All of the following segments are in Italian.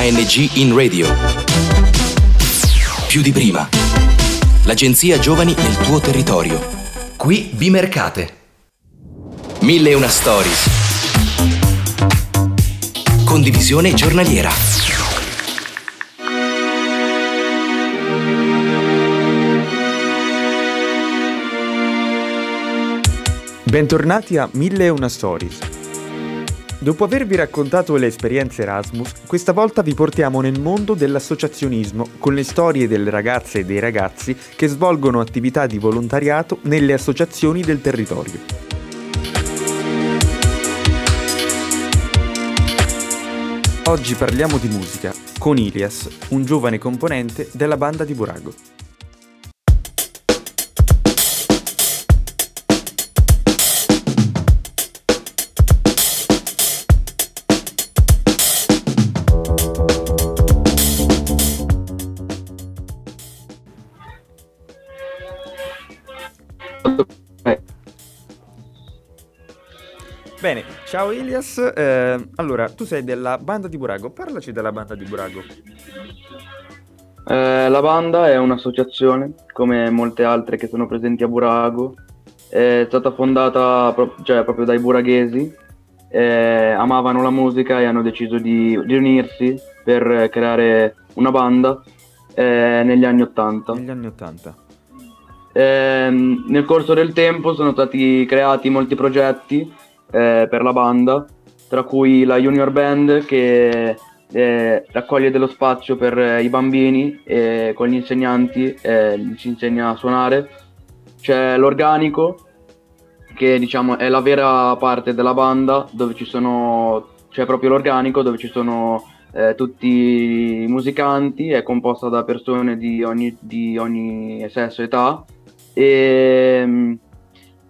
ANG in radio. Più di prima. L'agenzia Giovani nel tuo territorio. Qui Bimercate. Mille e una stories. Condivisione giornaliera. Bentornati a Mille e una Stories. Dopo avervi raccontato le esperienze Erasmus, questa volta vi portiamo nel mondo dell'associazionismo con le storie delle ragazze e dei ragazzi che svolgono attività di volontariato nelle associazioni del territorio. Oggi parliamo di musica con Ilias, un giovane componente della banda di Burago. Bene, ciao Ilias. Eh, allora, tu sei della banda di Burago. Parlaci della banda di Burago. Eh, la banda è un'associazione, come molte altre che sono presenti a Burago. È stata fondata pro- cioè, proprio dai buraghesi. Eh, amavano la musica e hanno deciso di, di unirsi per creare una banda eh, negli anni Ottanta. Negli anni Ottanta. Ehm, nel corso del tempo sono stati creati molti progetti eh, per la banda, tra cui la Junior Band che eh, raccoglie dello spazio per eh, i bambini e con gli insegnanti eh, ci insegna a suonare. C'è l'organico che diciamo è la vera parte della banda dove ci sono c'è proprio l'organico dove ci sono eh, tutti i musicanti, è composta da persone di ogni, di ogni sesso e età e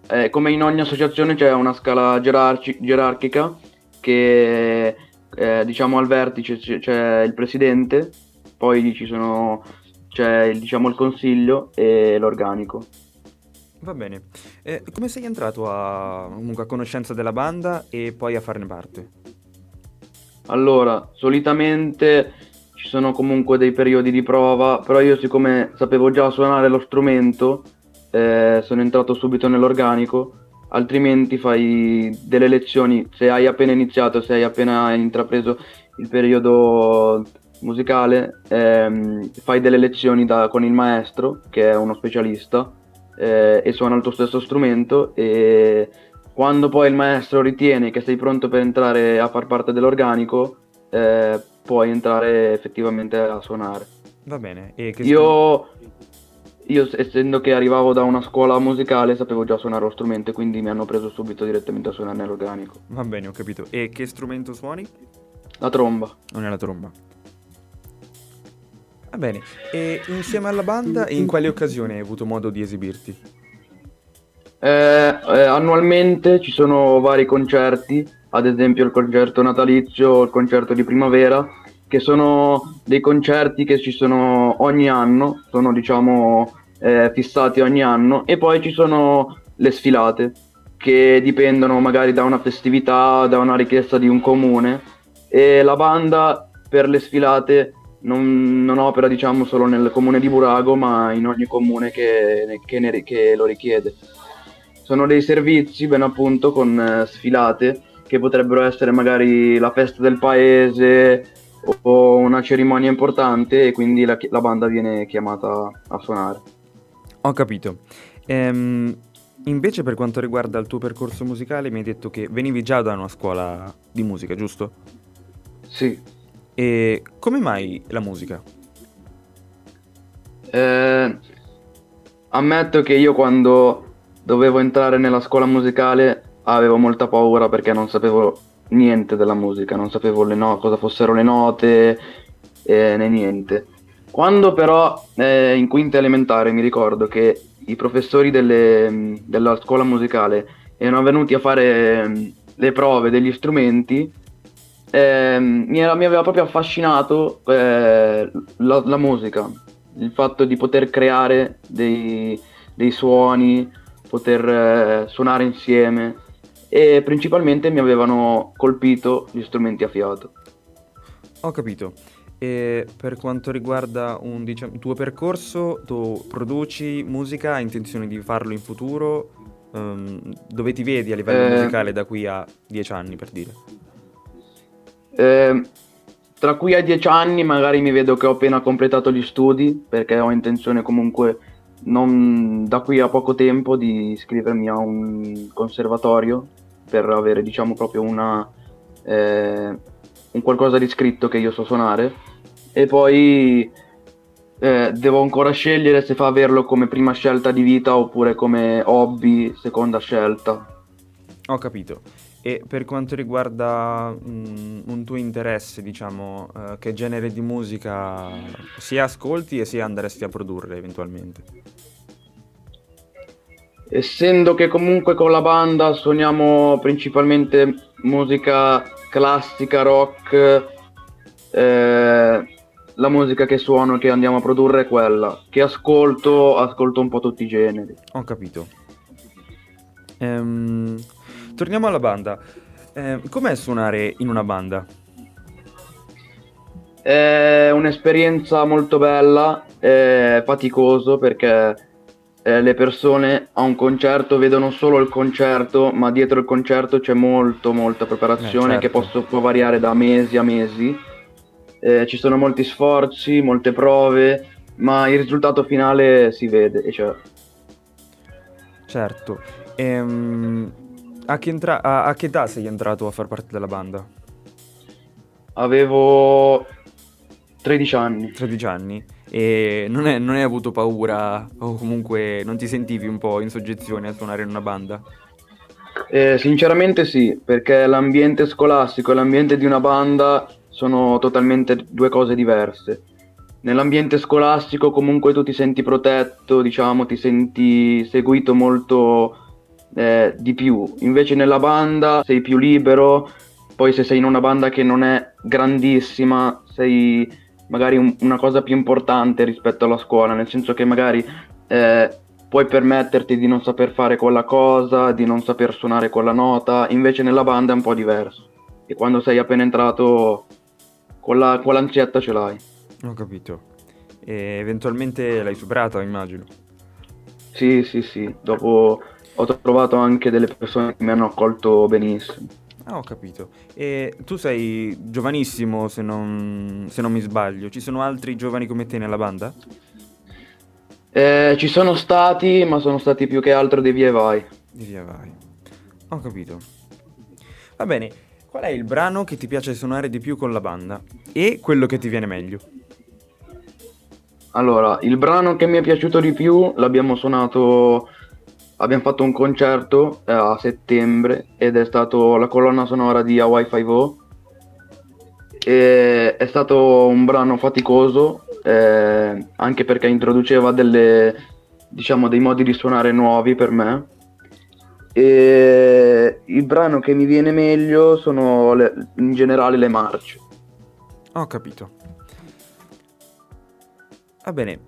eh, come in ogni associazione c'è una scala gerarci- gerarchica che eh, diciamo al vertice c- c'è il presidente, poi ci sono, c'è il, diciamo, il consiglio e l'organico. Va bene. Eh, come sei entrato a, comunque, a conoscenza della banda e poi a farne parte? Allora, solitamente ci sono comunque dei periodi di prova, però io siccome sapevo già suonare lo strumento, eh, sono entrato subito nell'organico, altrimenti fai delle lezioni, se hai appena iniziato, se hai appena intrapreso il periodo musicale, ehm, fai delle lezioni da, con il maestro, che è uno specialista, eh, e suona il tuo stesso strumento e quando poi il maestro ritiene che sei pronto per entrare a far parte dell'organico, eh, puoi entrare effettivamente a suonare. Va bene. E che Io, essendo che arrivavo da una scuola musicale, sapevo già suonare lo strumento, quindi mi hanno preso subito direttamente a suonare nell'organico. Va bene, ho capito. E che strumento suoni? La tromba. Non è la tromba. Va bene. E insieme alla banda, in quali occasioni hai avuto modo di esibirti? Eh, eh, annualmente ci sono vari concerti, ad esempio il concerto natalizio, il concerto di primavera, che sono dei concerti che ci sono ogni anno, sono diciamo eh, fissati ogni anno, e poi ci sono le sfilate, che dipendono magari da una festività, da una richiesta di un comune, e la banda per le sfilate non, non opera diciamo solo nel comune di Burago, ma in ogni comune che, che, ne, che lo richiede. Sono dei servizi ben appunto con eh, sfilate che potrebbero essere magari la festa del paese o una cerimonia importante e quindi la, la banda viene chiamata a suonare. Ho capito. Ehm, invece per quanto riguarda il tuo percorso musicale mi hai detto che venivi già da una scuola di musica, giusto? Sì. E come mai la musica? Eh, ammetto che io quando dovevo entrare nella scuola musicale avevo molta paura perché non sapevo niente della musica, non sapevo no- cosa fossero le note eh, né niente. Quando però eh, in quinta elementare mi ricordo che i professori delle, della scuola musicale erano venuti a fare eh, le prove degli strumenti, ehm, mi, era, mi, aveva proprio affascinato eh, la, la, musica, il fatto di poter creare dei, dei suoni, poter eh, suonare insieme e principalmente mi avevano colpito gli strumenti a fiato. Ho capito. E per quanto riguarda un diciamo, tuo percorso, tu produci musica, hai intenzione di farlo in futuro? Um, dove ti vedi a livello eh, musicale da qui a dieci anni, per dire? Eh, tra qui a dieci anni magari mi vedo che ho appena completato gli studi, perché ho intenzione comunque non, da qui a poco tempo di iscrivermi a un conservatorio per avere diciamo proprio una, eh, un qualcosa di scritto che io so suonare e poi eh, devo ancora scegliere se fa averlo come prima scelta di vita oppure come hobby, seconda scelta. Ho capito. E per quanto riguarda mm, un tuo interesse, diciamo, uh, che genere di musica sia ascolti e sia andresti a produrre eventualmente? Essendo che comunque con la banda suoniamo principalmente musica classica, rock, eh, la musica che suono, che andiamo a produrre è quella. Che ascolto, ascolto un po' tutti i generi. Ho capito. Ehm, torniamo alla banda. Eh, com'è suonare in una banda? È un'esperienza molto bella, è faticoso perché eh, le persone a un concerto vedono solo il concerto, ma dietro il concerto c'è molto, molta preparazione eh, certo. che posso, può variare da mesi a mesi eh, ci sono molti sforzi, molte prove, ma il risultato finale si vede c'è. Certo. Ehm, a, che entra- a, a che età sei entrato a far parte della banda? Avevo 13 anni. 13 anni? E non, è, non hai avuto paura o comunque non ti sentivi un po' in soggezione a suonare in una banda? Eh, sinceramente sì, perché l'ambiente scolastico e l'ambiente di una banda sono totalmente due cose diverse. Nell'ambiente scolastico comunque tu ti senti protetto, diciamo, ti senti seguito molto eh, di più. Invece nella banda sei più libero, poi se sei in una banda che non è grandissima, sei magari un, una cosa più importante rispetto alla scuola, nel senso che magari eh, puoi permetterti di non saper fare quella cosa, di non saper suonare quella nota, invece nella banda è un po' diverso. E quando sei appena entrato con, la, con l'ansietta ce l'hai. Ho capito. E eventualmente l'hai superata, immagino. Sì, sì, sì. Dopo ho trovato anche delle persone che mi hanno accolto benissimo. Ah, ho capito. E tu sei giovanissimo, se non, se non mi sbaglio. Ci sono altri giovani come te nella banda? Eh, ci sono stati, ma sono stati più che altro dei via e vai. Di via vai. Ho capito. Va bene, Qual è il brano che ti piace suonare di più con la banda? E quello che ti viene meglio? Allora, il brano che mi è piaciuto di più l'abbiamo suonato, abbiamo fatto un concerto eh, a settembre ed è stato la colonna sonora di Hawaii 5 e è stato un brano faticoso eh, anche perché introduceva delle, diciamo, dei modi di suonare nuovi per me e il brano che mi viene meglio sono le, in generale le marce. Ho capito. Va bene.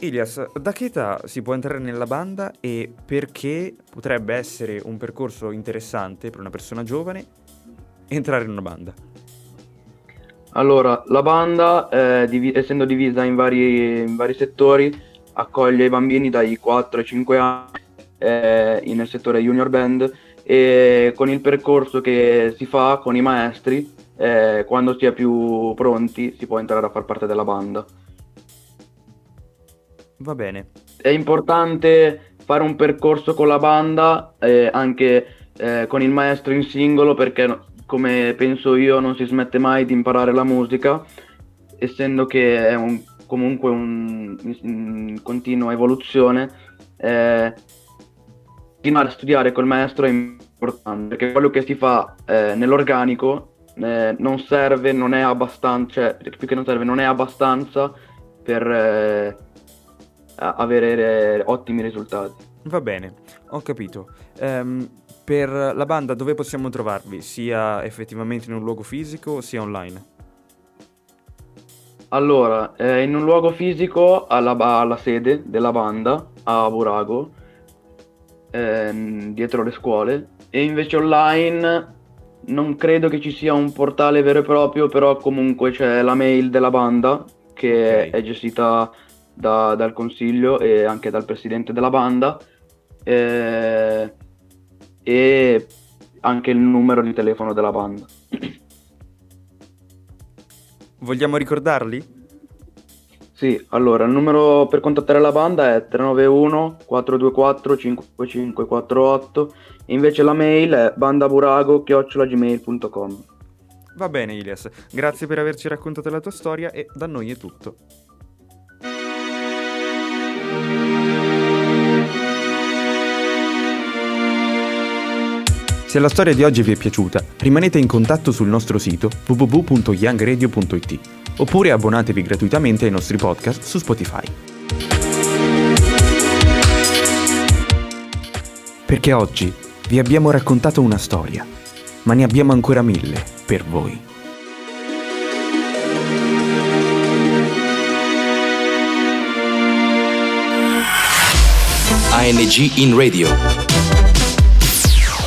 Ilias, da che età si può entrare nella banda e perché potrebbe essere un percorso interessante per una persona giovane entrare in una banda? Allora, la banda, eh, div- essendo divisa in vari, in vari settori, accoglie i bambini dai 4 ai 5 anni eh, nel settore junior band e con il percorso che si fa con i maestri, eh, quando si è più pronti si può entrare a far parte della banda. Va bene. È importante fare un percorso con la banda, eh, anche eh, con il maestro in singolo, perché come penso io non si smette mai di imparare la musica, essendo che è un, comunque un, in continua evoluzione. Eh, continuare a studiare col maestro è importante perché quello che si fa eh, nell'organico eh, non serve, non è abbastanza, cioè più che non serve, non è abbastanza per eh, avere ottimi risultati. Va bene, ho capito. Um, per la banda dove possiamo trovarvi? Sia effettivamente in un luogo fisico sia online? Allora, eh, in un luogo fisico alla, alla sede della banda a Burago ehm, dietro le scuole e invece online non credo che ci sia un portale vero e proprio, però comunque c'è la mail della banda che okay. è gestita da, dal consiglio e anche dal presidente della banda eh, e anche il numero di telefono della banda. Vogliamo ricordarli? Sì, allora il numero per contattare la banda è 391 424 5548 e invece la mail è bandaburago.gmail.com Va bene Ilias, grazie per averci raccontato la tua storia e da noi è tutto. Se la storia di oggi vi è piaciuta, rimanete in contatto sul nostro sito www.youngradio.it oppure abbonatevi gratuitamente ai nostri podcast su Spotify. Perché oggi vi abbiamo raccontato una storia, ma ne abbiamo ancora mille per voi. ANG in radio.